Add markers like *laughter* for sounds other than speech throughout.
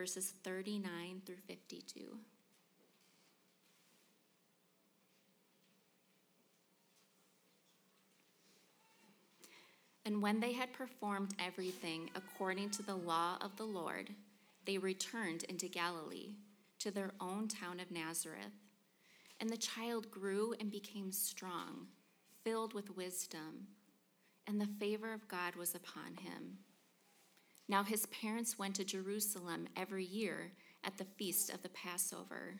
verses 39 through 52. And when they had performed everything according to the law of the Lord, they returned into Galilee, to their own town of Nazareth. And the child grew and became strong, filled with wisdom, and the favor of God was upon him. Now his parents went to Jerusalem every year at the feast of the Passover.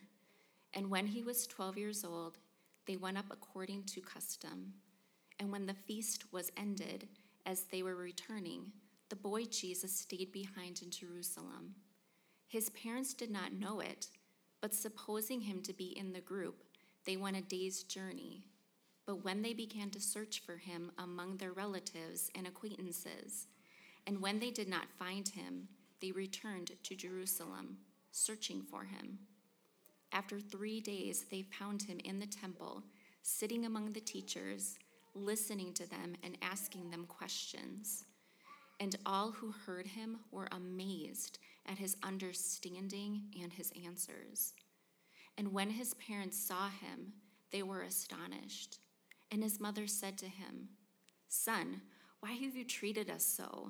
And when he was 12 years old, they went up according to custom. And when the feast was ended, as they were returning, the boy Jesus stayed behind in Jerusalem. His parents did not know it, but supposing him to be in the group, they went a day's journey. But when they began to search for him among their relatives and acquaintances, and when they did not find him, they returned to Jerusalem, searching for him. After three days, they found him in the temple, sitting among the teachers listening to them and asking them questions. And all who heard him were amazed at his understanding and his answers. And when his parents saw him, they were astonished. And his mother said to him, Son, why have you treated us so?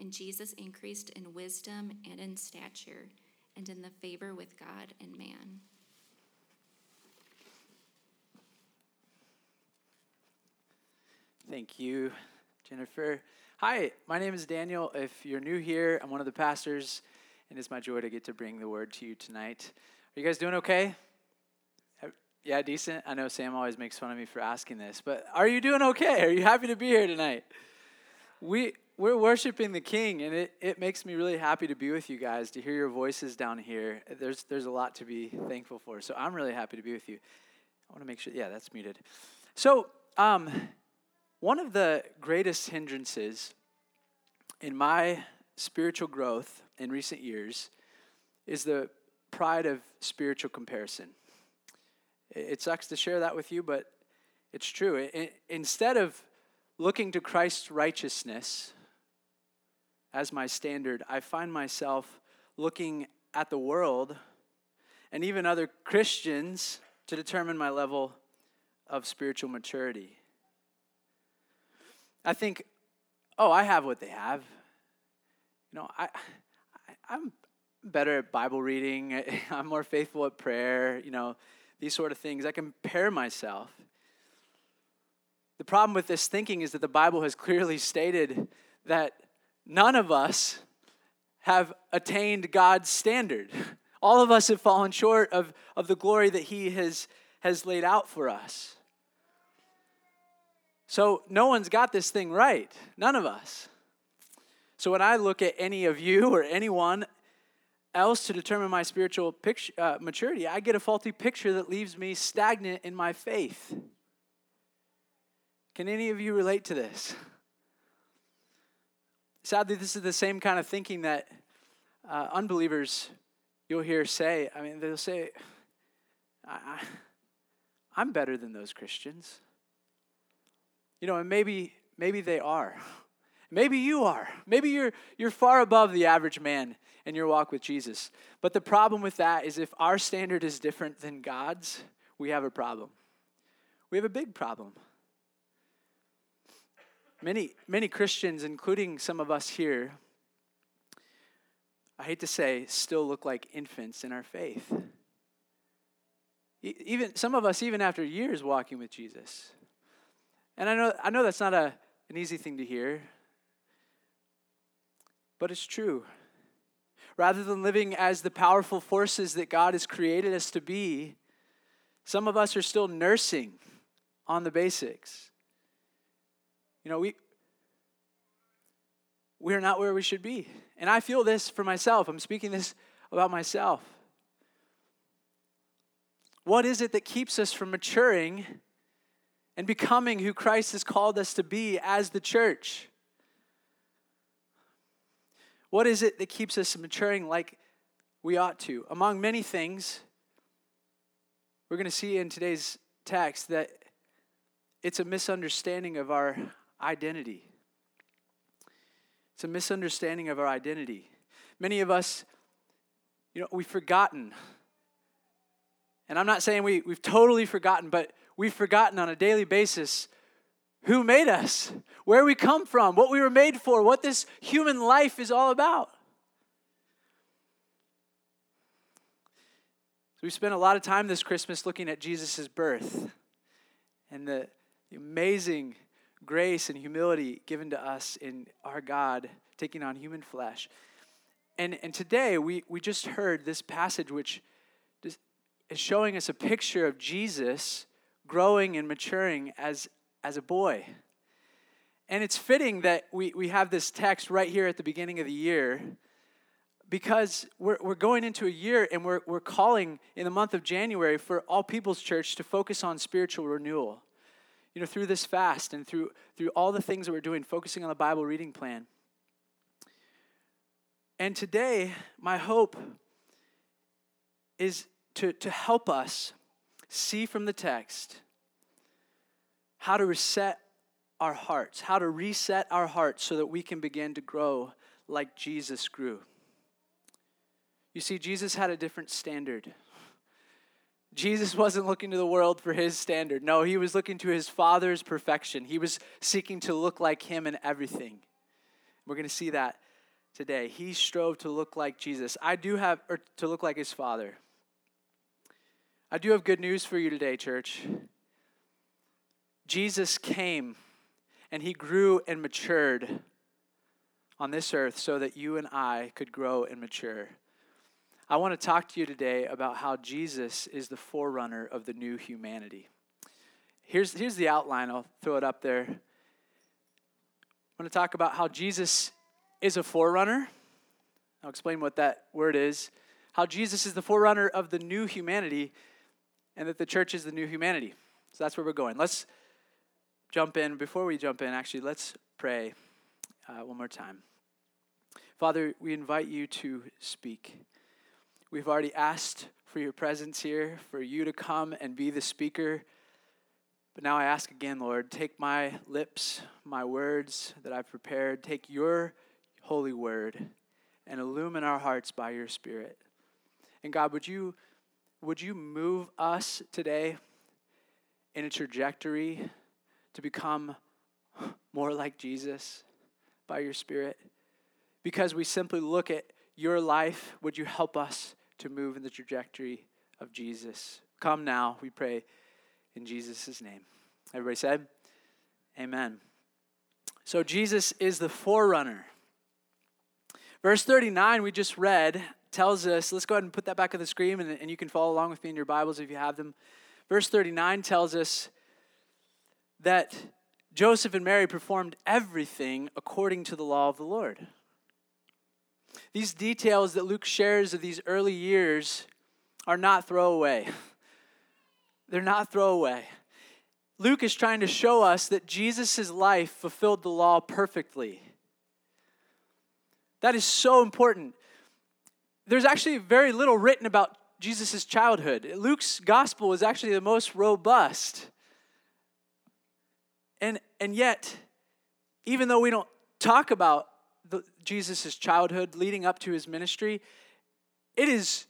And Jesus increased in wisdom and in stature and in the favor with God and man. Thank you, Jennifer. Hi, my name is Daniel. If you're new here, I'm one of the pastors, and it's my joy to get to bring the word to you tonight. Are you guys doing okay? Yeah, decent. I know Sam always makes fun of me for asking this, but are you doing okay? Are you happy to be here tonight? We we're worshiping the King, and it, it makes me really happy to be with you guys, to hear your voices down here. There's there's a lot to be thankful for. So I'm really happy to be with you. I want to make sure, yeah, that's muted. So um one of the greatest hindrances in my spiritual growth in recent years is the pride of spiritual comparison. It sucks to share that with you, but it's true. instead of looking to Christ's righteousness as my standard, I find myself looking at the world and even other Christians to determine my level of spiritual maturity. I think, oh, I have what they have. You know, I, I am better at Bible reading. *laughs* I'm more faithful at prayer. You know, these sort of things. I compare myself. The problem with this thinking is that the Bible has clearly stated that none of us have attained God's standard. All of us have fallen short of, of the glory that He has, has laid out for us. So no one's got this thing right. None of us. So when I look at any of you or anyone else to determine my spiritual picture, uh, maturity, I get a faulty picture that leaves me stagnant in my faith. Can any of you relate to this? Sadly, this is the same kind of thinking that uh, unbelievers you'll hear say. I mean, they'll say, I, I'm better than those Christians. You know, and maybe maybe they are. Maybe you are. Maybe you're you're far above the average man in your walk with Jesus. But the problem with that is if our standard is different than God's, we have a problem. We have a big problem. Many many Christians including some of us here I hate to say still look like infants in our faith. Even some of us even after years walking with Jesus. And I know, I know that's not a, an easy thing to hear, but it's true. Rather than living as the powerful forces that God has created us to be, some of us are still nursing on the basics. You know, we, we are not where we should be. And I feel this for myself. I'm speaking this about myself. What is it that keeps us from maturing and becoming who Christ has called us to be as the church? What is it that keeps us maturing like we ought to? Among many things, we're going to see in today's text that it's a misunderstanding of our identity. It's a misunderstanding of our identity. Many of us, you know, we've forgotten. And I'm not saying we, we've totally forgotten, but we've forgotten on a daily basis who made us, where we come from, what we were made for, what this human life is all about. So we spent a lot of time this Christmas looking at Jesus' birth and the amazing grace and humility given to us in our God taking on human flesh. And, and today we, we just heard this passage which is showing us a picture of Jesus growing and maturing as, as a boy. And it's fitting that we, we have this text right here at the beginning of the year because we're, we're going into a year and we're, we're calling in the month of January for All People's Church to focus on spiritual renewal. You know, through this fast and through, through all the things that we're doing, focusing on the Bible reading plan. And today, my hope is to, to help us see from the text how to reset our hearts, how to reset our hearts so that we can begin to grow like Jesus grew. You see, Jesus had a different standard. Jesus wasn't looking to the world for his standard. No, he was looking to his Father's perfection. He was seeking to look like him in everything. We're going to see that today. He strove to look like Jesus. I do have, or to look like his Father. I do have good news for you today, church. Jesus came and he grew and matured on this earth so that you and I could grow and mature. I want to talk to you today about how Jesus is the forerunner of the new humanity. Here's, here's the outline, I'll throw it up there. I want to talk about how Jesus is a forerunner. I'll explain what that word is. How Jesus is the forerunner of the new humanity, and that the church is the new humanity. So that's where we're going. Let's jump in. Before we jump in, actually, let's pray uh, one more time. Father, we invite you to speak. We've already asked for your presence here, for you to come and be the speaker. But now I ask again, Lord, take my lips, my words that I've prepared, take your holy word and illumine our hearts by your spirit. And God, would you would you move us today in a trajectory to become more like Jesus by your spirit? Because we simply look at your life, would you help us to move in the trajectory of Jesus. Come now, we pray in Jesus' name. Everybody said, Amen. So Jesus is the forerunner. Verse 39, we just read, tells us, let's go ahead and put that back on the screen, and, and you can follow along with me in your Bibles if you have them. Verse 39 tells us that Joseph and Mary performed everything according to the law of the Lord. These details that Luke shares of these early years are not throwaway. *laughs* They're not throwaway. Luke is trying to show us that Jesus' life fulfilled the law perfectly. That is so important. There's actually very little written about Jesus' childhood. Luke's gospel is actually the most robust. And, and yet, even though we don't talk about Jesus' childhood leading up to his ministry, it is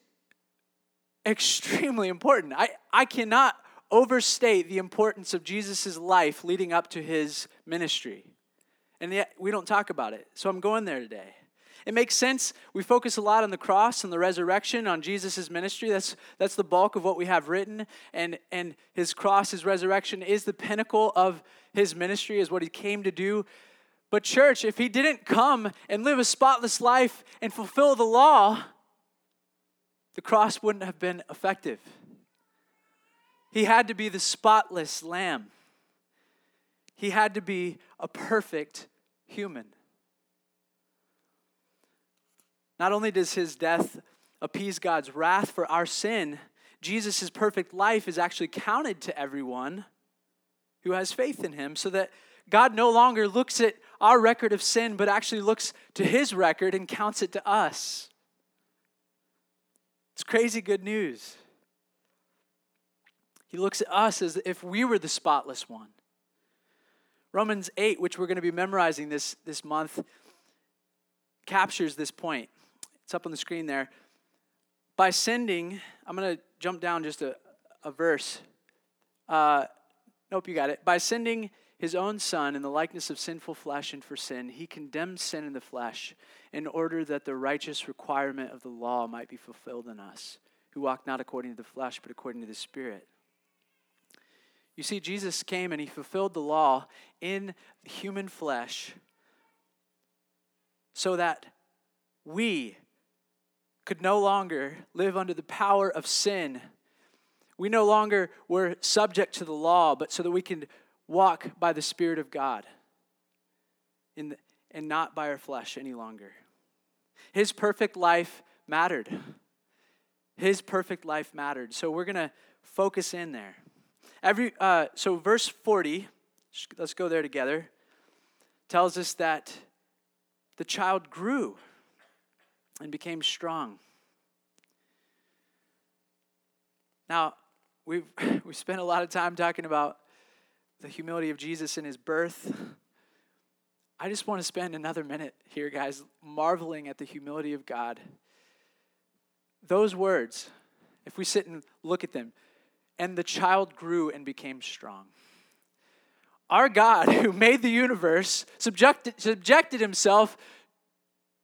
extremely important. I, I cannot overstate the importance of Jesus' life leading up to his ministry. And yet we don't talk about it. So I'm going there today. It makes sense. We focus a lot on the cross and the resurrection, on Jesus' ministry. That's, that's the bulk of what we have written. And, and his cross, his resurrection is the pinnacle of his ministry, is what he came to do. But, church, if he didn't come and live a spotless life and fulfill the law, the cross wouldn't have been effective. He had to be the spotless lamb, he had to be a perfect human. Not only does his death appease God's wrath for our sin, Jesus' perfect life is actually counted to everyone who has faith in him, so that God no longer looks at our record of sin, but actually looks to his record and counts it to us. It's crazy good news. He looks at us as if we were the spotless one. Romans 8, which we're going to be memorizing this, this month, captures this point. It's up on the screen there. By sending, I'm going to jump down just a, a verse. Uh, nope, you got it. By sending his own son in the likeness of sinful flesh and for sin, he condemned sin in the flesh in order that the righteous requirement of the law might be fulfilled in us, who walk not according to the flesh, but according to the Spirit. You see, Jesus came and he fulfilled the law in human flesh so that we could no longer live under the power of sin. We no longer were subject to the law, but so that we can walk by the Spirit of God the, and not by our flesh any longer. His perfect life mattered. His perfect life mattered. So we're going to focus in there. Every uh, so verse 40, let's go there together, tells us that the child grew and became strong. Now, we've, *laughs* we spent a lot of time talking about the humility of Jesus in his birth. I just want to spend another minute here, guys, marveling at the humility of God. Those words, if we sit and look at them, and the child grew and became strong. Our God, *laughs* who made the universe, subjected, subjected himself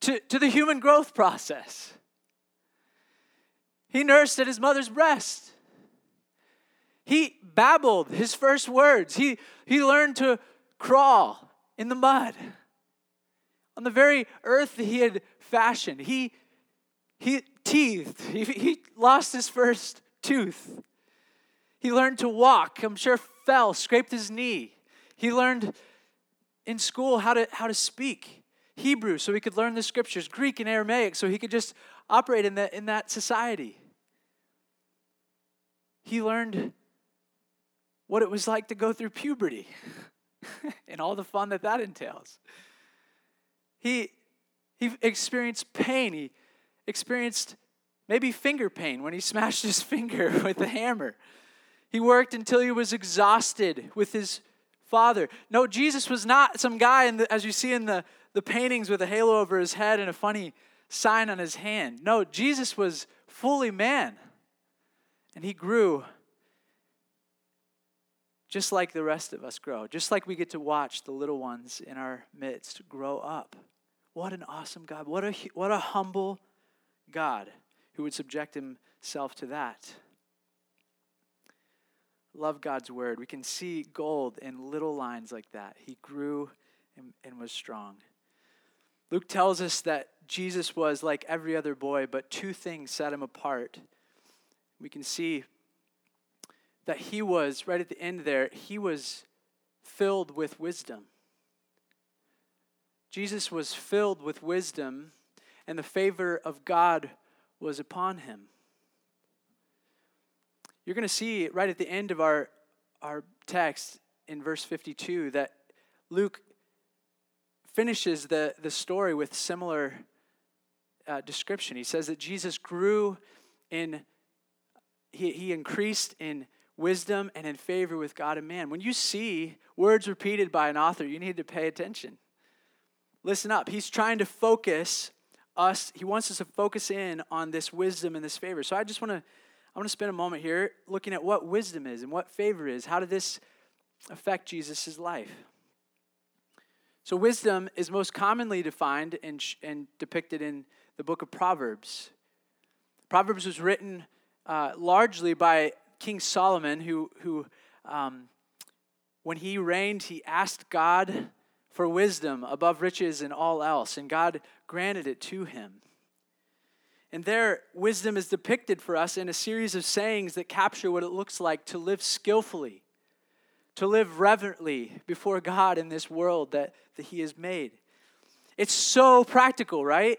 to, to the human growth process. He nursed at his mother's breast. He babbled his first words. He, he learned to crawl in the mud on the very earth that he had fashioned. He, he teethed. He, he lost his first tooth. He learned to walk. I'm sure fell, scraped his knee. He learned in school how to, how to speak Hebrew so he could learn the scriptures, Greek and Aramaic so he could just operate in that, in that society. He learned what it was like to go through puberty *laughs* and all the fun that that entails. He, he experienced pain. He experienced maybe finger pain when he *laughs* smashed his finger *laughs* with a hammer. He worked until he was exhausted with his father. No, Jesus was not some guy, the, as you see in the, the paintings with a halo over his head and a funny sign on his hand. No, Jesus was fully man. And he grew just like the rest of us grow, just like we get to watch the little ones in our midst grow up. What an awesome God. What a, what a humble God who would subject himself to that love God's word. We can see gold in little lines like that. He grew and, and, was strong. Luke tells us that Jesus was like every other boy, but two things set him apart. We can see that he was, right at the end there, he was filled with wisdom. Jesus was filled with wisdom, and the favor of God was upon him you're going to see right at the end of our, our text in verse 52 that Luke finishes the, the story with similar uh, description. He says that Jesus grew in, he, he increased in wisdom and in favor with God and man. When you see words repeated by an author, you need to pay attention. Listen up. He's trying to focus us, he wants us to focus in on this wisdom and this favor. So I just want to I want to spend a moment here looking at what wisdom is and what favor is. How did this affect Jesus' life? So, wisdom is most commonly defined and, and depicted in the book of Proverbs. Proverbs was written uh, largely by King Solomon, who, who um, when he reigned, he asked God for wisdom above riches and all else, and God granted it to him. And their wisdom is depicted for us in a series of sayings that capture what it looks like to live skillfully, to live reverently before God in this world that, that He has made. It's so practical, right?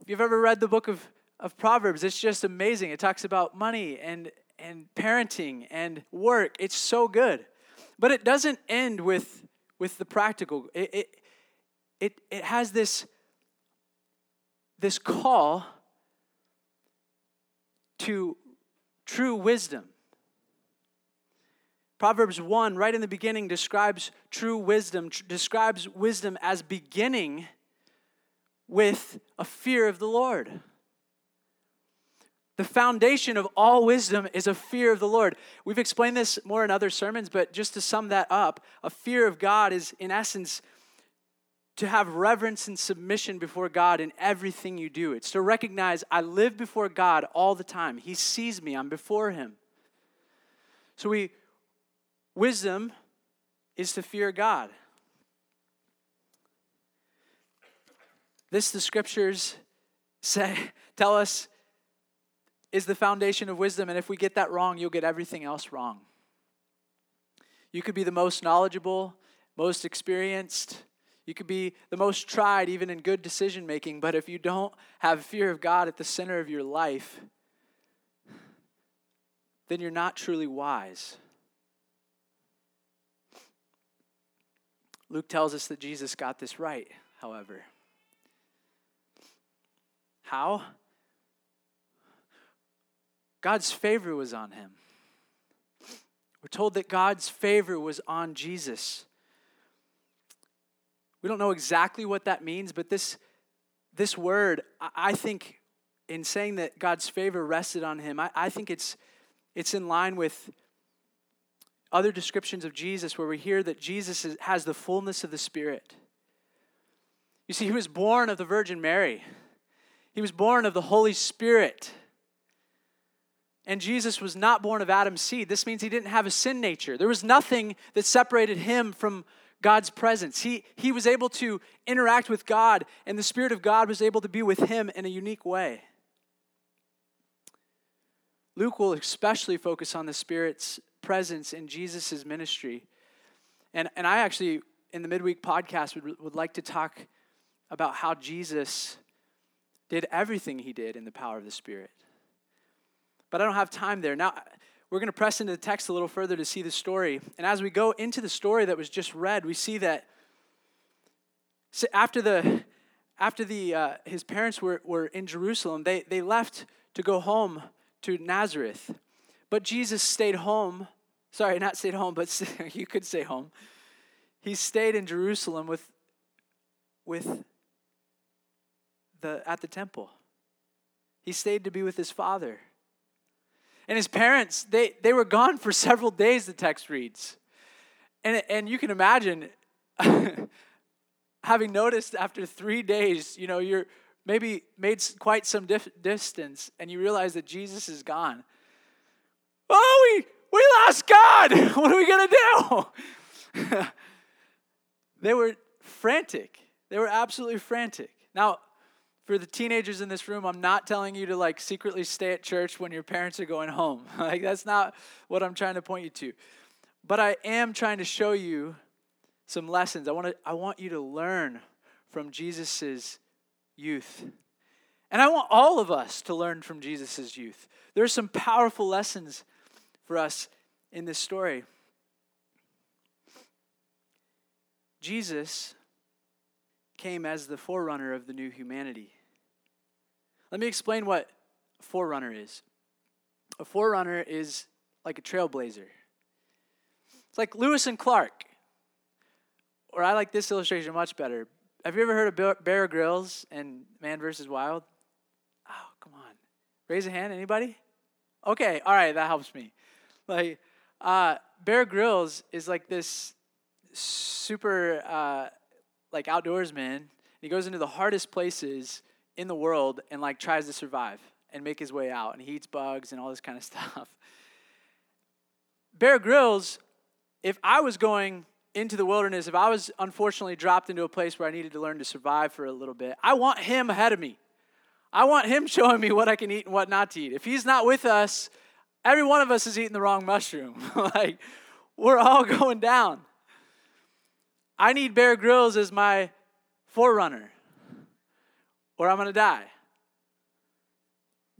If you've ever read the book of, of Proverbs. It's just amazing. It talks about money and, and parenting and work. It's so good. But it doesn't end with, with the practical. It, it, it, it has this, this call to true wisdom. Proverbs 1, right in the beginning, describes true wisdom, tr- describes wisdom as beginning with a fear of the Lord. The foundation of all wisdom is a fear of the Lord. We've explained this more in other sermons, but just to sum that up, a fear of God is, in essence, to have reverence and submission before God in everything you do. It's to recognize I live before God all the time. He sees me, I'm before Him. So we, wisdom is to fear God. This, the scriptures say, *laughs* tell us, is the foundation of wisdom. And if we get that wrong, you'll get everything else wrong. You could be the most knowledgeable, most experienced, you could be the most tried, even in good decision making, but if you don't have fear of God at the center of your life, then you're not truly wise. Luke tells us that Jesus got this right, however. How? God's favor was on him. We're told that God's favor was on Jesus. We don't know exactly what that means, but this, this word, I think, in saying that God's favor rested on him, I, I think it's, it's in line with other descriptions of Jesus where we hear that Jesus is, has the fullness of the Spirit. You see, he was born of the Virgin Mary. He was born of the Holy Spirit. And Jesus was not born of Adam's seed. This means he didn't have a sin nature. There was nothing that separated him from God's presence. He, he was able to interact with God, and the Spirit of God was able to be with him in a unique way. Luke will especially focus on the Spirit's presence in Jesus' ministry. And, and I actually, in the midweek podcast, would, would like to talk about how Jesus did everything he did in the power of the Spirit. But I don't have time there. Now, we're going to press into the text a little further to see the story. And as we go into the story that was just read, we see that after the after the uh, his parents were, were in Jerusalem, they, they left to go home to Nazareth. But Jesus stayed home. Sorry, not stayed home, but *laughs* you could stay home. He stayed in Jerusalem with with the, at the temple. He stayed to be with his father. And his parents, they, they were gone for *laughs* several days, the text reads. And, and you can imagine *laughs* having noticed after three days, you know, you're maybe made quite some dif- distance and you realize that Jesus is gone. Oh, we, we lost God. *laughs* What are we going to do? they were frantic. They were absolutely frantic. Now, for the teenagers in this room, I'm not telling you to like secretly stay at church when your parents are going home. *laughs* like that's not what I'm trying to point you to. But I am trying to show you some lessons. I want to I want you to learn from Jesus's youth. And I want all of us to learn from Jesus's youth. There are some powerful lessons for us in this story. Jesus came as the forerunner of the new humanity. Let me explain what forerunner is. A forerunner is like a trailblazer. It's like Lewis and Clark. Or I like this illustration much better. Have you ever heard of Bear Grylls and Man vs. Wild? Oh, come on. Raise a hand, anybody? Okay, all right, that helps me. Like, uh, Bear Grylls is like this super uh, like outdoorsman. He goes into the hardest places in the world and like tries to survive and make his way out. And he eats bugs and all this kind of *laughs* stuff. Bear Grylls, if I was going into the wilderness, if I was unfortunately dropped into a place where I needed to learn to survive for a little bit, I want him ahead of me. I want him *laughs* showing me what I can eat and what not to eat. If he's not with us, every one of us is eating the wrong mushroom. *laughs* like, we're all going down. I need Bear Grylls as my forerunner, or I'm going to die.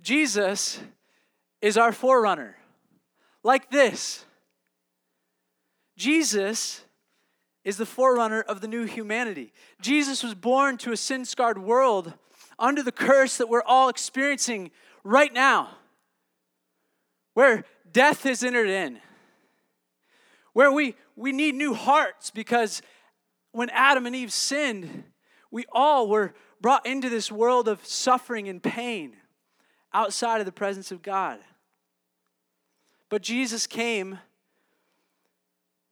Jesus is our forerunner. Like this Jesus is the forerunner of the new humanity. Jesus was born to a sin scarred world under the curse that we're all experiencing right now, where death has entered in, where we, we need new hearts because when Adam and Eve sinned, we all were brought into this world of suffering and pain outside of the presence of God. But Jesus came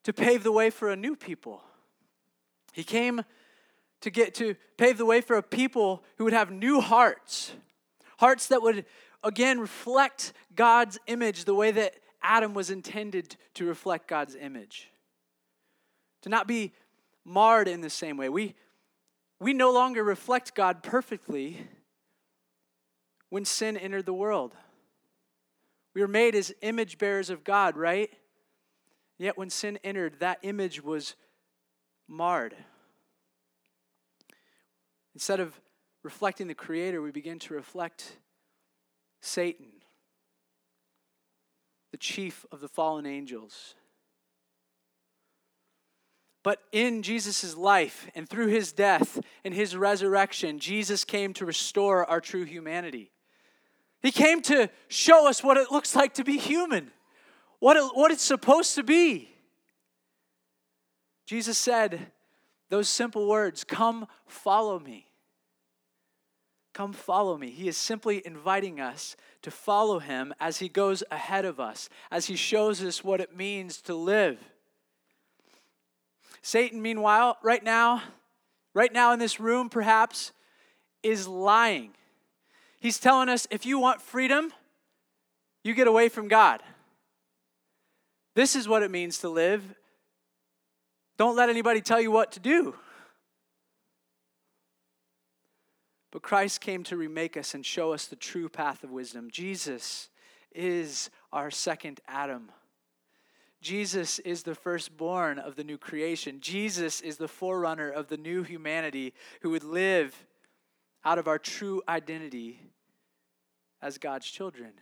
to pave the way for a new people. He came to get to pave the way for a people who would have new hearts, hearts that would again reflect God's image the way that Adam was intended to reflect God's image. To not be marred in the same way. We we no longer reflect God perfectly when sin entered the world. We were made as image bearers of God, right? Yet when sin entered, that image was marred. Instead of reflecting the Creator, we begin to reflect Satan, the chief of the fallen angels. But in Jesus' life and through his death and his resurrection, Jesus came to restore our true humanity. He came to show us what it looks like to be human, what, it, what it's supposed to be. Jesus said those simple words Come, follow me. Come, follow me. He is simply inviting us to follow him as he goes ahead of us, as he shows us what it means to live. Satan, meanwhile, right now, right now in this room, perhaps, is lying. He's telling us if you want freedom, you get away from God. This is what it means to live. Don't let anybody tell you what to do. But Christ came to remake us and show us the true path of wisdom. Jesus is our second Adam. Jesus is the firstborn of the new creation. Jesus is the forerunner of the new humanity who would live out of our true identity as God's children.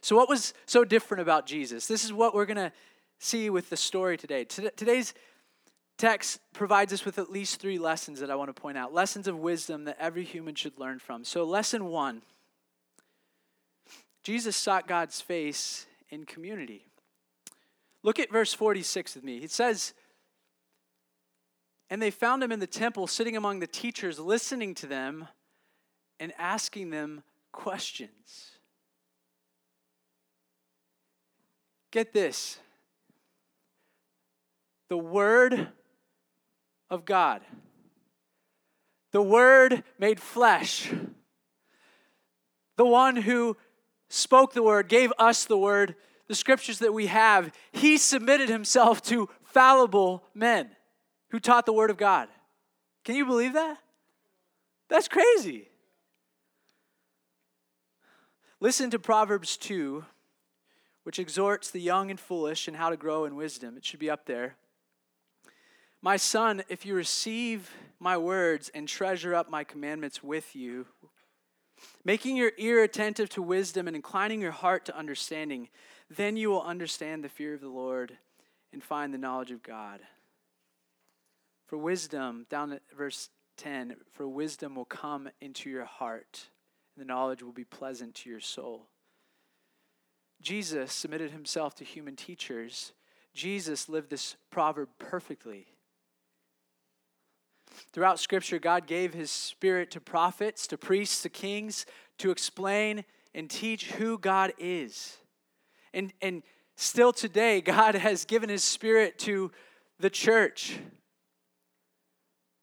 So, what was so different about Jesus? This is what we're going to see with the story today. Today's text provides us with at least three lessons that I want to point out lessons of wisdom that every human should learn from. So, lesson one Jesus sought God's face in community. Look at verse 46 with me. It says, And they found him in the temple, sitting among the teachers, listening to them and asking them questions. Get this the Word of God, the Word made flesh, the one who spoke the word, gave us the word, the scriptures that we have, he submitted himself to fallible men who taught the word of God. Can you believe that? That's crazy. Listen to Proverbs 2, which exhorts the young and foolish in how to grow in wisdom. It should be up there. My son, if you receive my words and treasure up my commandments with you, making your ear attentive to wisdom and inclining your heart to understanding, then you will understand the fear of the Lord and find the knowledge of God. For wisdom, down at verse 10, for wisdom will come into your heart, and the knowledge will be pleasant to your soul. Jesus submitted himself to human teachers. Jesus lived this proverb perfectly. Throughout Scripture, God gave His Spirit to prophets, to priests, to kings to explain and teach who God is. And, and still today, *laughs* God has given His Spirit to the church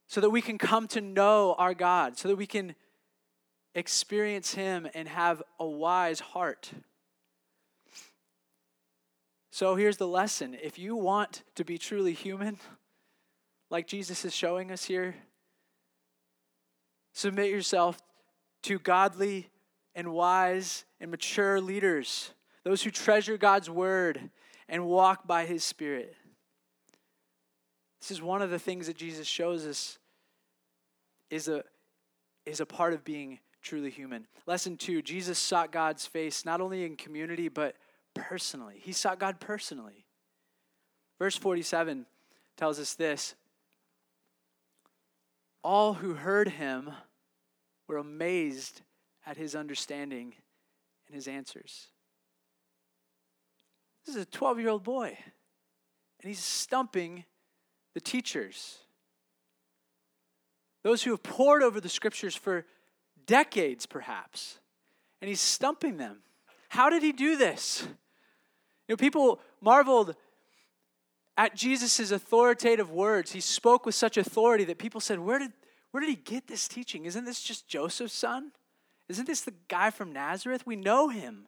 so that we can come to know our God, so that we can experience Him and have a wise heart. So here's the lesson if you want to be truly human, like Jesus is showing us here? Submit yourself to godly and wise and mature leaders, those who treasure God's word and walk by his spirit. This is one of the things that Jesus shows us is a, is a part of being truly human. Lesson two Jesus sought God's face not only in community, but personally. He sought God personally. Verse 47 tells us this All who heard him were amazed at his understanding and his answers. This is a 12 year old boy, and he's stumping the teachers. Those who have pored over the scriptures for decades, perhaps, and he's stumping them. How did he do this? You know, people marveled at Jesus' authoritative words. He spoke with such authority that people said, Where did, where did he get this teaching? Isn't this just Joseph's son? Isn't this the guy from Nazareth? We know him.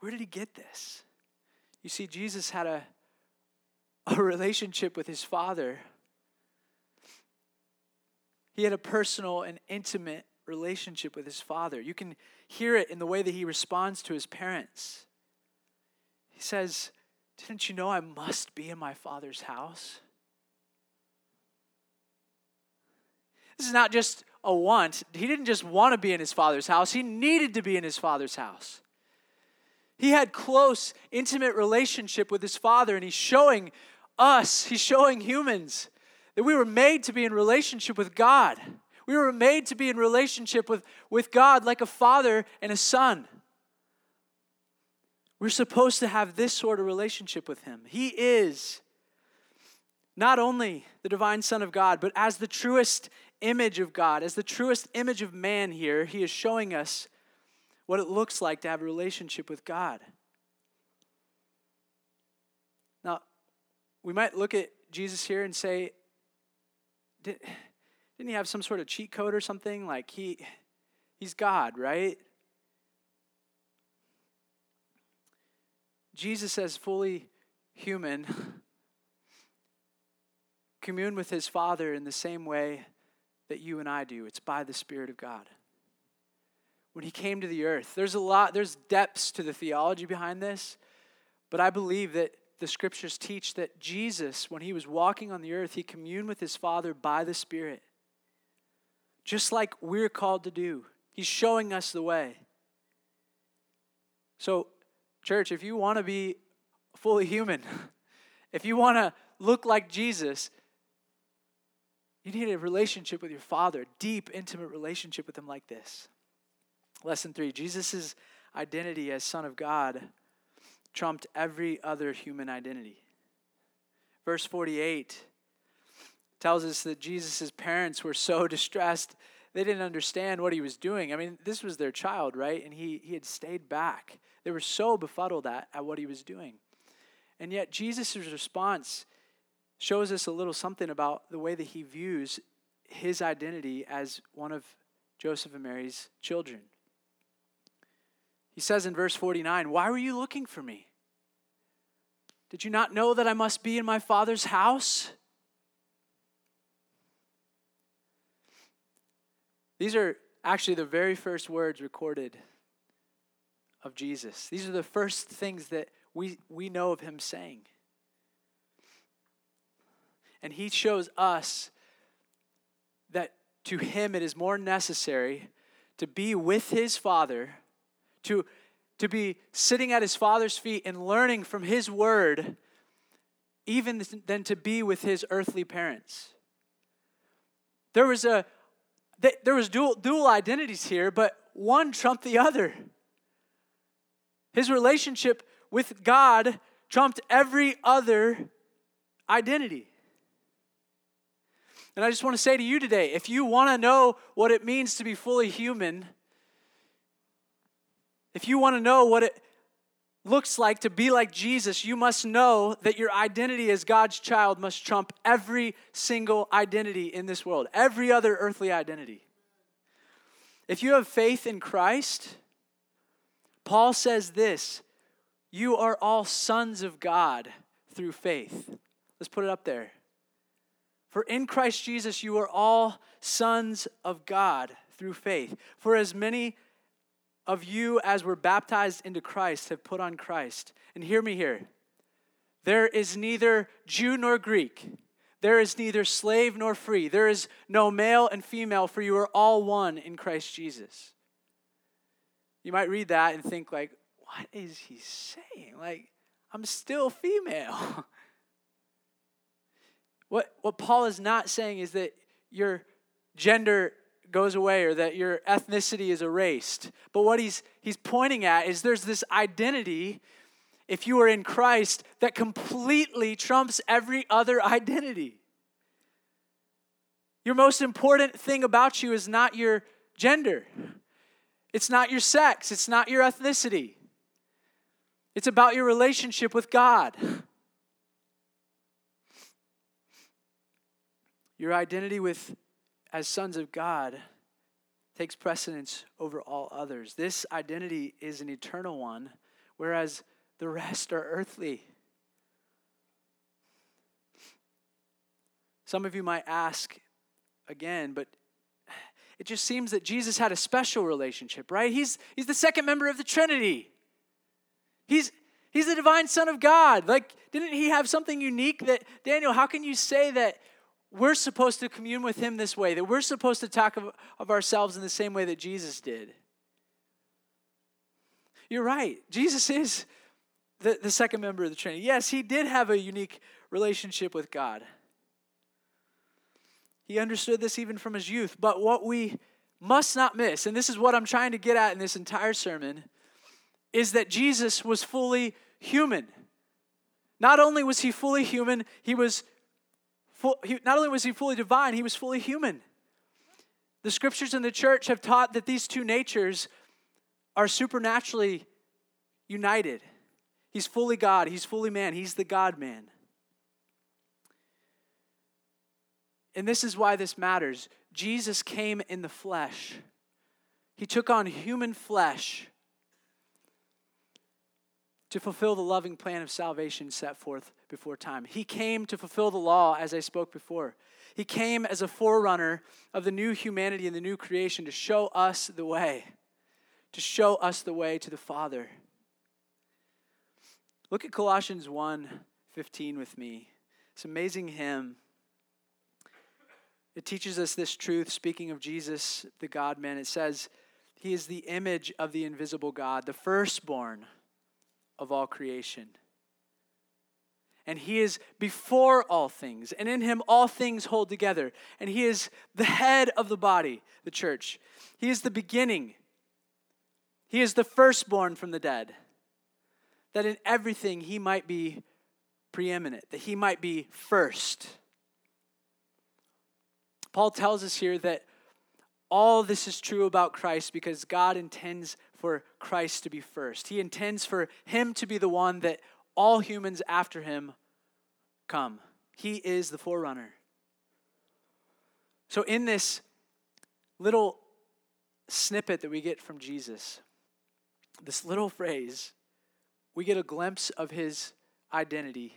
Where did he get this? You see, Jesus had a, a relationship with his Father. He had a personal and intimate relationship with his Father. You can hear it in the way that he responds to his parents. He says, Didn't you know I must be in my Father's house? This is not just a want. He didn't just want to be in his father's house, he needed to be in his father's house. He had close, intimate relationship with his father, and he's showing us, he's showing humans that we were made to be in relationship with God. We were made to be in relationship with, with God like a father and a son. We're supposed to have this sort of relationship with Him. He is not only the divine Son of God, but as the truest image of God, as the truest image of man here, he is showing us what it looks like to have a relationship with God. Now, we might look at Jesus here and say, Did, didn't he have some sort of cheat code or something? Like he he's God, right? Jesus as fully human commune with his Father in the same way that you and I do. It's by the Spirit of God. When he came to the earth, there's a lot, there's depths to the theology behind this, but I believe that the scriptures teach that Jesus, when he was walking on the earth, he communed with his Father by the Spirit. Just like we're called to do. He's showing us the way. So, church, if you want to be fully human, *laughs* if you want to look like Jesus, you need a relationship with your Father, deep, intimate relationship with Him like this. Lesson three Jesus' identity as Son of God trumped every other human identity. Verse 48 tells us that Jesus' parents were so *laughs* distressed, they didn't understand what he was doing. I mean, this was their child, right? And he, he had stayed back. They were so befuddled at, at what he was doing. And yet, Jesus' response shows us a little something about the way that he views his identity as one of Joseph and Mary's children. He says in verse 49, Why were you looking for me? Did you not know that I must be in my father's house? These are actually the very first words recorded of Jesus. These are the first things that we, we know of him saying. And he shows us that to him it is more necessary to be with his father, to, to be sitting at his father's feet and learning from his word, even than to be with his earthly parents. There was a there was dual, dual identities here, but one trumped the other. His relationship with God trumped every other identity. And I just want to say to you today if you want to know what it means to be fully human, if you want to know what it looks like to be like Jesus, you must know that your identity as God's child must trump every single identity in this world, every other earthly identity. If you have faith in Christ, Paul says this you are all sons of God through faith. Let's put it up there. For in Christ Jesus you are all sons of God through faith. For as many of you as were baptized into Christ have put on Christ. And hear me here there is neither Jew nor Greek, There is neither slave nor free. There is no male and female, for you are all one in Christ Jesus. You might read that and think, like, what is he saying? Like, I'm still female. *laughs* what, what Paul is not saying is that your gender goes away or that your ethnicity is erased. But what he's, he's pointing at is there's this identity if you are in Christ that completely trumps every other *laughs* identity. Your most important thing about you is not your gender, it's not your sex, it's not your ethnicity. It's about your relationship with God. Your identity with as sons of God takes precedence over all others. This identity is an eternal one, whereas the rest are earthly. Some of you might ask again, but it just seems that Jesus had a special relationship, right? He's, he's the second member of the Trinity. He's, he's the divine Son of God. Like, didn't he have something unique that, Daniel, how can you say that we're supposed to commune with him this way, that we're supposed to talk of, of ourselves in the same way that Jesus did? You're right. Jesus is the, the second member of the Trinity. Yes, he did have a unique relationship with God. He understood this even from his youth. But what we must not miss, and this is what I'm trying to get at in this entire sermon, is that Jesus was fully human. Not only was he fully human, he was full, he, not only was he fully divine, he was fully human. The scriptures in the church have taught that these two natures are supernaturally united. He's fully God, he's fully man, he's the God man. And this is why this matters. Jesus came in the flesh. He took on human flesh to fulfill the loving plan of salvation set forth before time. He came to fulfill the law, as I spoke before. He came as a forerunner of the new humanity and the new creation to show us the way, to show us the way to the Father. Look at Colossians 1 15 with me. It's amazing hymn. It teaches us this truth, speaking of Jesus, the God man. It says, He is the image of the invisible God, the firstborn of all creation. And He is before all things, and in Him all things hold together. And He is the head of the body, the church. He is the beginning, He is the firstborn from the dead that in everything he might be preeminent, that he might be first. Paul tells us here that all this is true about Christ because God intends for Christ to be first. He intends for him to be the one that all humans after him come. He is the forerunner. So, in this little snippet that we get from Jesus, this little phrase, we get a glimpse of his identity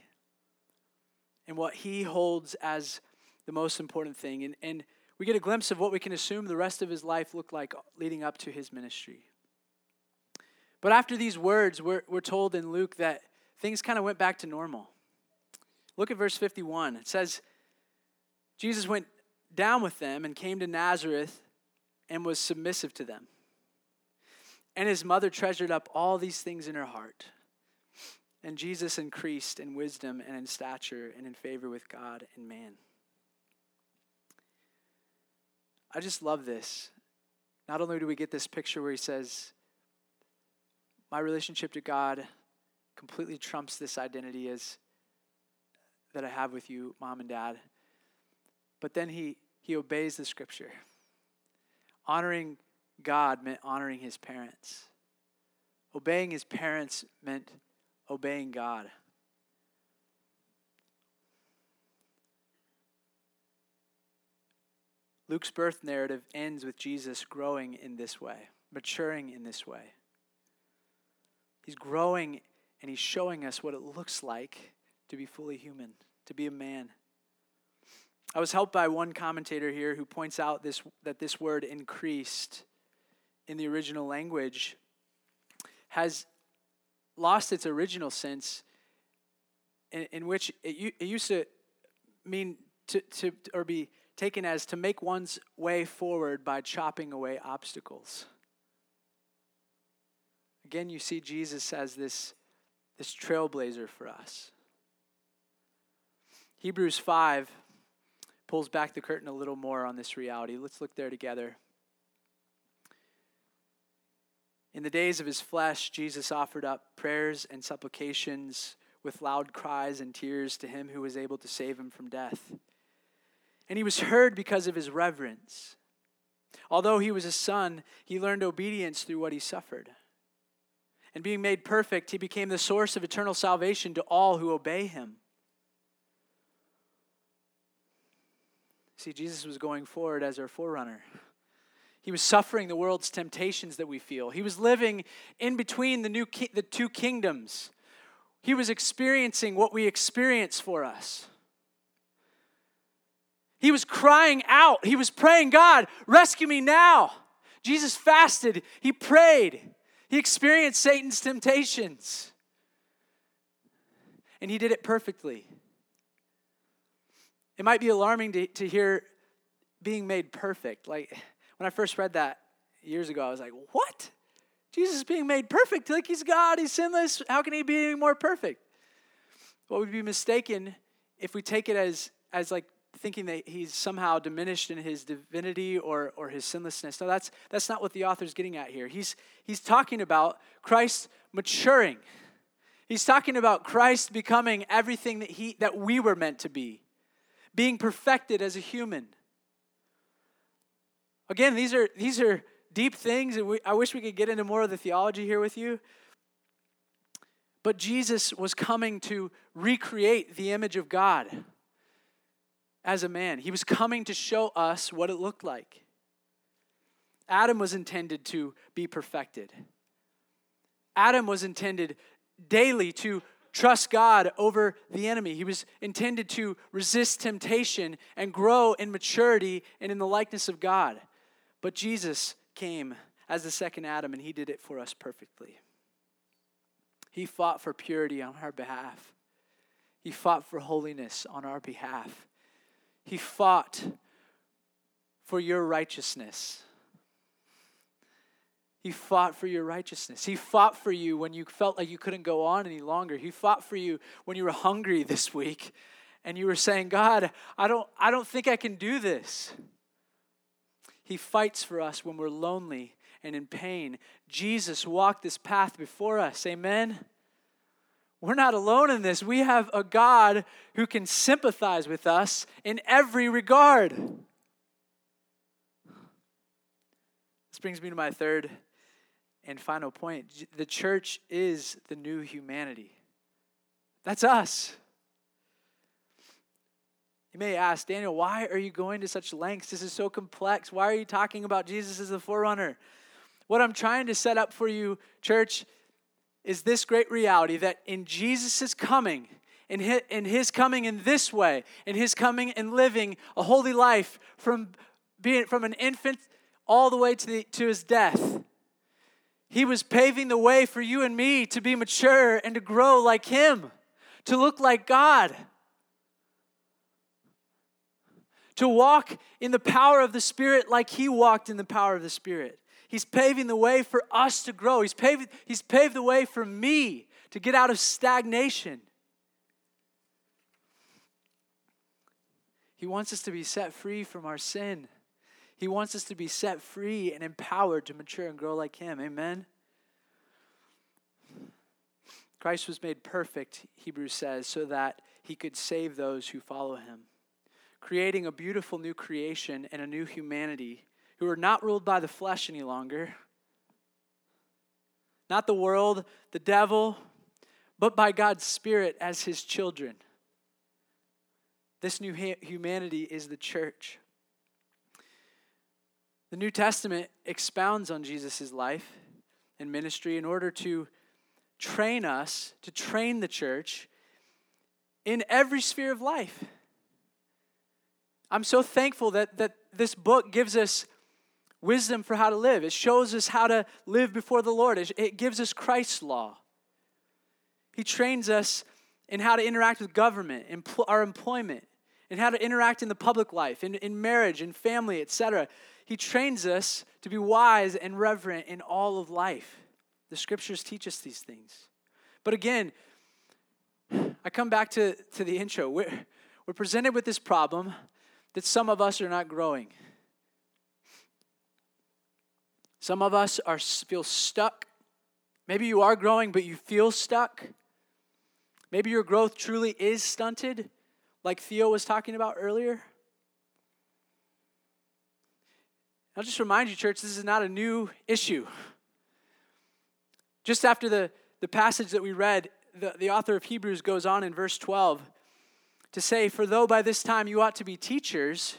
and what he holds as the most important thing. And, and we get a glimpse of what we can assume the rest of his life looked like leading up to his ministry. But after these words, we're, we're told in Luke that things kind of went back to normal. Look at verse 51. It says, Jesus went down with them and came to Nazareth and was submissive to them. And his mother treasured up all these things in her heart. And Jesus increased in wisdom and in stature and in favor with God and man. I just love this. Not only do we get this picture where he says, My relationship to God completely trumps this identity as that I have with you, mom and dad. But then he he obeys the scripture. Honoring God meant honoring his parents. Obeying his parents meant obeying God. Luke's birth narrative ends with Jesus growing in this way, maturing in this way. He's growing and he's showing us what it looks like to be fully human, to be a man. I was helped by one commentator here who points out this, that this word increased in the original language has lost its original sense, in, in which it, it used to mean to, to or be taken as to make one's way forward by chopping away obstacles. Again, you see Jesus as this, this trailblazer for us. Hebrews 5 pulls back the curtain a little more on this reality. Let's look there together. In the days of his flesh, Jesus offered up prayers and supplications with loud cries and tears to him who was able to save him from death. And he was heard because of his reverence. Although he was a son, he learned obedience through what he suffered. And being made perfect, he became the source of eternal salvation to all who obey him. See, Jesus was going forward as our forerunner. He was suffering the world's temptations that we feel. He was living in between the, new ki- the two kingdoms. He was experiencing what we experience for us. He was crying out. He was praying, God, rescue me now. Jesus fasted. He prayed. He experienced Satan's temptations. And he did it perfectly. It might be alarming to, to hear being made perfect. Like when I first read that years ago, I was like, what? Jesus is being made perfect. Like he's God, he's sinless. How can he be any more perfect? Well, we'd be mistaken if we take it as, as like thinking that he's somehow diminished in his divinity or, or his sinlessness. No, that's, that's not what the author's getting at here. He's, he's talking about Christ maturing. He's talking about Christ becoming everything that, he, that we were meant to be, being perfected as a human. Again, these are, these are deep things, and we, I wish we could get into more of the theology here with you. But Jesus was coming to recreate the image of God as a man. He was coming to show us what it looked like. Adam was intended to be perfected. Adam was intended daily to trust God over the enemy. He was intended to resist temptation and grow in maturity and in the likeness of God. But Jesus came as the second Adam, and he did it for us perfectly. He fought for purity on our behalf, he fought for holiness on our behalf. He fought for your righteousness. He fought for your righteousness. He fought for you when you felt like you couldn't go on any longer. He fought for you when you were hungry *laughs* this week and you were saying, God, I don't, I don't think I can do this. He fights for us when we're lonely and in pain. Jesus walked this path before us. Amen. We're not alone in this. We have a God who can sympathize with us in every regard. This brings me to my third and final point. The church is the new humanity. That's us. You may ask, Daniel, why are you going to such lengths? This is so complex. Why are you talking about Jesus as the forerunner? What I'm trying to set up for you, church, is this great reality that in Jesus' coming, in his, in his coming in this way, in his coming and living a holy life from being from an infant all the way to, the, to his death, he was paving the way for you and me to be mature and to grow like him, to look like God, to walk in the power of the Spirit like he walked in the power of the Spirit. He's paving the way for us to grow. He's paved, he's paved the way for me to get out of stagnation. He wants us to be set free from our sin. He wants us to be set free and empowered to mature and grow like Him. Amen? Christ was made perfect, Hebrews says, so that He could save those who follow Him, creating a beautiful new creation and a new humanity who are not ruled by the flesh any longer, not the world, the devil, but by God's Spirit as his children. This new humanity is the church. The New Testament expounds on Jesus' life and ministry in order to train us, to train the church in every sphere of life. I'm so thankful that, that this book gives us wisdom for how to live. It shows us how to live before the Lord. It, gives us Christ's law. He trains us in how to interact with government, our employment, and how to interact in the public life, in, in marriage, in family, etc. He trains us to be wise and reverent in all of life. The scriptures teach us these things. But again, I come back to, to the intro. We're, we're presented with this problem that some of us are not growing. Some of us are feel stuck. Maybe you are growing, but you feel stuck. Maybe your growth truly is stunted, like Theo was talking about earlier. I'll just remind you, church, this is not a new issue. Just after the, the passage that we read, the, the author of Hebrews goes on in verse 12 to say, For though by this time you ought to be teachers,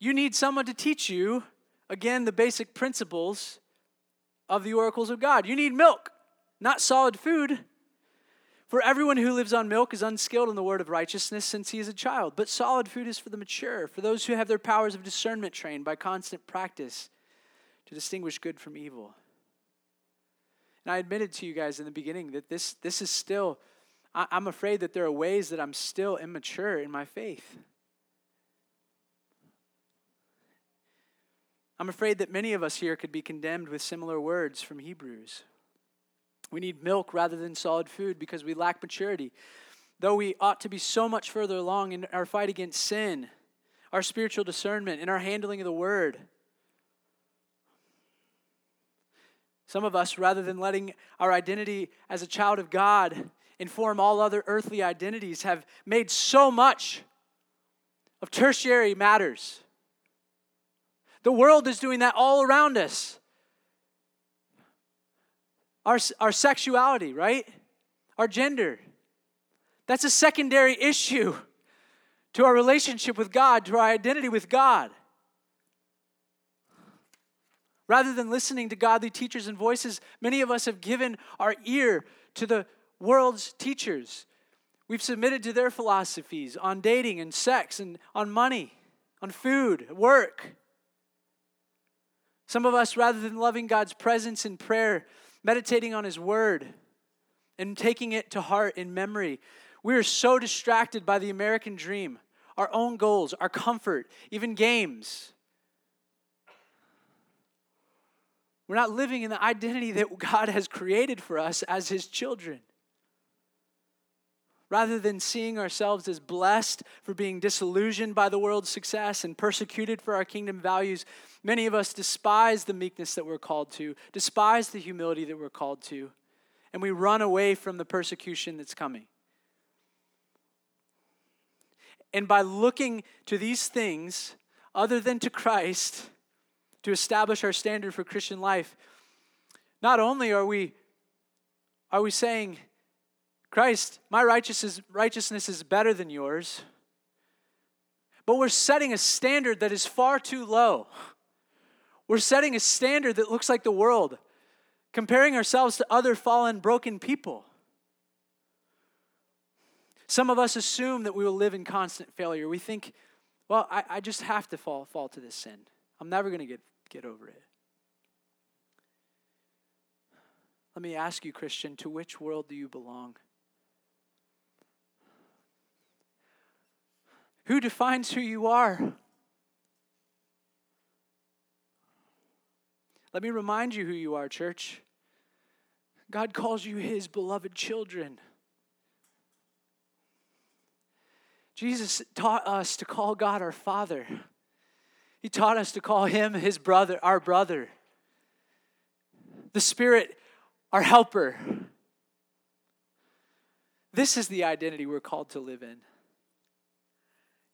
you need someone to teach you, again, the basic principles of the oracles of God. You need milk, not solid food. For everyone who lives on milk is unskilled in the word of righteousness since he is a child, but solid food is for the mature, for those who have their powers of discernment trained by constant practice to distinguish good from evil. And I admitted to you guys in the beginning that this, this is still, I, I'm afraid that there are ways that I'm still immature in my faith. I'm afraid that many of us here could be condemned with similar words from Hebrews. We need milk rather than solid food because we lack maturity. Though we ought to be so much further along in our fight against sin, our spiritual discernment, in our handling of the word. Some of us, rather than letting our identity as a child of God inform all other earthly identities, have made so much of tertiary matters. The world is doing that all around us our, our sexuality, right? Our gender. That's a secondary issue to our relationship with God, to our identity with God. Rather than listening to godly teachers and voices, many of us have given our ear to the world's teachers. We've submitted to their philosophies on dating and sex and on money, on food, work. Some of us, rather than loving God's presence in prayer, meditating on His Word, and taking it to heart in memory. We are so distracted by the American dream, our own goals, our comfort, even games. We're not living in the identity that God has created for us as His children. Rather than seeing ourselves as blessed for being disillusioned by the world's success and persecuted for our kingdom values, many of us despise the meekness that we're called to, despise the humility that we're called to, and we run away from the persecution that's coming. And by looking to these things, other than to Christ, to establish our standard for Christian life, not only are we, are we saying, Christ, my righteousness, righteousness is better than yours. But we're setting a standard that is far too low. We're setting a standard that looks like the world, comparing ourselves to other fallen, broken people. Some of us assume that we will live in constant failure. We think, well, I, I just have to fall, fall to this sin. I'm never going to get, get over it. Let me ask you, Christian, to which world do you belong? Who defines who you are? Let me remind you who you are, church. God calls you his beloved children. Jesus taught us to call God our Father. He taught us to call him his brother, our brother. The Spirit, our helper. This is the identity we're called to live in.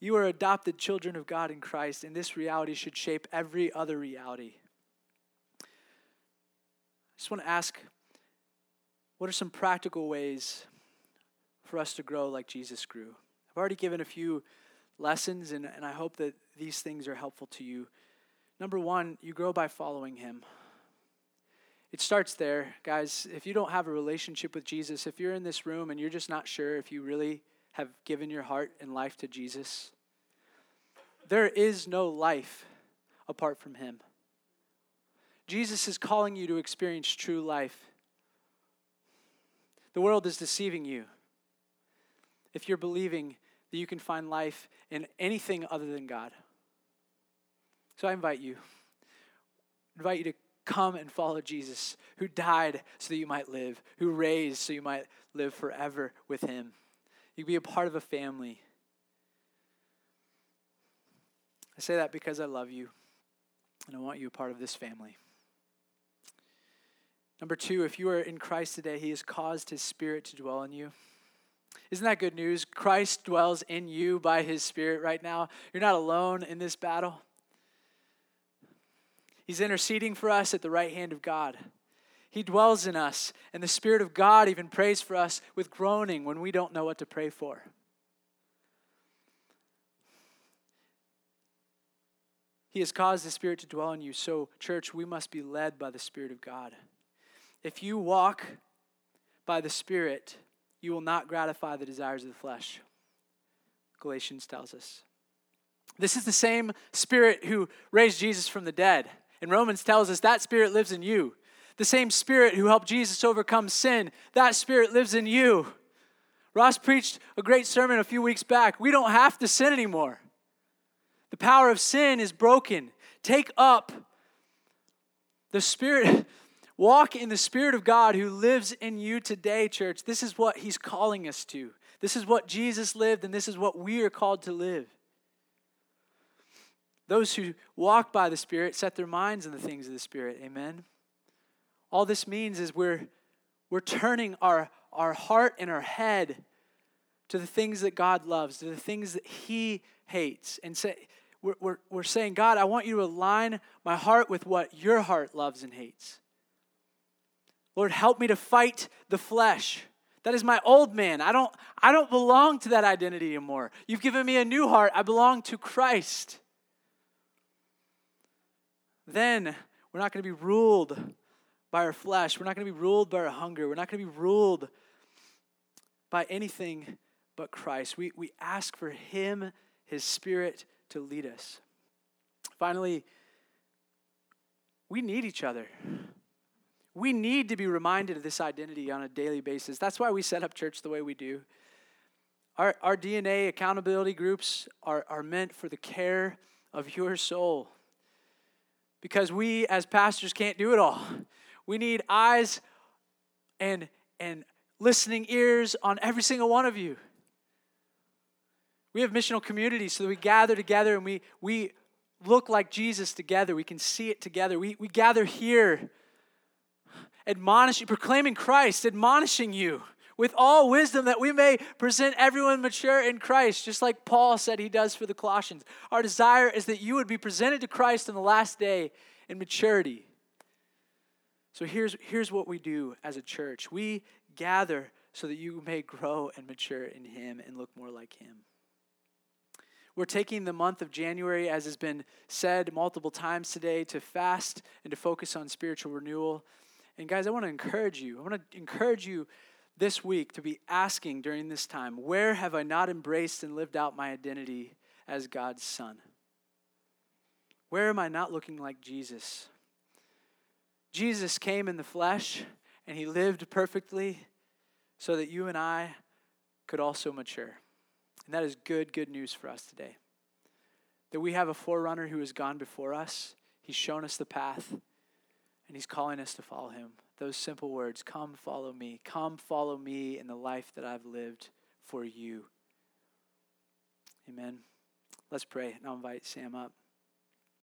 You are adopted children of God in Christ, and this reality should shape every other reality. I just want to ask what are some practical ways for us to grow like Jesus grew? I've already given a few lessons, and, and I hope that these things are helpful to you. Number one, you grow by following Him. It starts there, guys. If you don't have a relationship with Jesus, if you're in this room and you're just not sure if you really have given your heart and life to Jesus, there is no life apart from Him. Jesus is calling you to experience true life. The world is deceiving you. If you're believing that you can find life in anything other than God. So I invite you, invite you to come and follow Jesus, who died so that you might live, who raised so you might live forever with him. You can be a part of a family. I say that because I love you and I want you a part of this family. Number two, if you are in Christ today, He has caused His Spirit to dwell in you. Isn't that good news? Christ dwells in you by His Spirit right now. You're not alone in this battle. He's interceding for us at the right hand of God. He dwells in us, and the Spirit of God even prays for us with groaning when we don't know what to pray for. He has caused the Spirit to dwell in you. So, church, we must be led by the Spirit of God. If you walk by the Spirit, you will not gratify the desires of the flesh. Galatians tells us. This is the same Spirit who raised Jesus from the dead. And Romans tells us that Spirit lives in you. The same Spirit who helped Jesus overcome sin, that Spirit lives in you. Ross preached a great sermon a few weeks back. We don't have to sin anymore. The power of sin is broken. Take up the Spirit, *laughs* walk in the Spirit of God who lives in you today, church. This is what He's calling us to. This is what Jesus lived, and this is what we are called to live. Those who walk by the Spirit set their minds on the things of the Spirit. Amen. All this means is we're, we're turning our, our heart and our head to the things that God loves, to the things that He hates, and say, we're, we're, we're saying, God, I want you to align my heart with what your heart loves and hates. Lord, help me to fight the flesh. That is my old man. I don't, I don't belong to that identity anymore. You've given me a new heart. I belong to Christ. Then we're not going to be ruled by our flesh. We're not going to be ruled by our hunger. We're not going to be ruled by anything but Christ. We, we ask for Him, His Spirit, to lead us. Finally, we need each other. We need to be reminded of this identity on a daily basis. That's why we set up church the way we do. Our, our DNA accountability groups are, are meant for the care of your soul. Because we as pastors can't do it all. We need eyes and, and listening ears on every single one of you. We have missional communities so that we gather together and we, we look like Jesus together. We can see it together. We, we gather here, admonishing, proclaiming Christ, admonishing you with all wisdom that we may present everyone mature in Christ, just like Paul said he does for the Colossians. Our desire is that you would be presented to Christ in the last day in maturity. So here's, here's what we do as a church we gather so that you may grow and mature in Him and look more like Him. We're taking the month of January, as has been said multiple times today, to fast and to focus on spiritual renewal. And guys, I want to encourage you. I want to encourage you this week to be asking during this time where have I not embraced and lived out my identity as God's son? Where am I not looking like Jesus? Jesus came in the flesh and he lived perfectly so that you and I could also mature. And that is good, good news for us today. That we have a forerunner who has gone before us, he's shown us the path, and he's calling us to follow him. Those simple words come, follow me. Come, follow me in the life that I've lived for you. Amen. Let's pray, and I'll invite Sam up.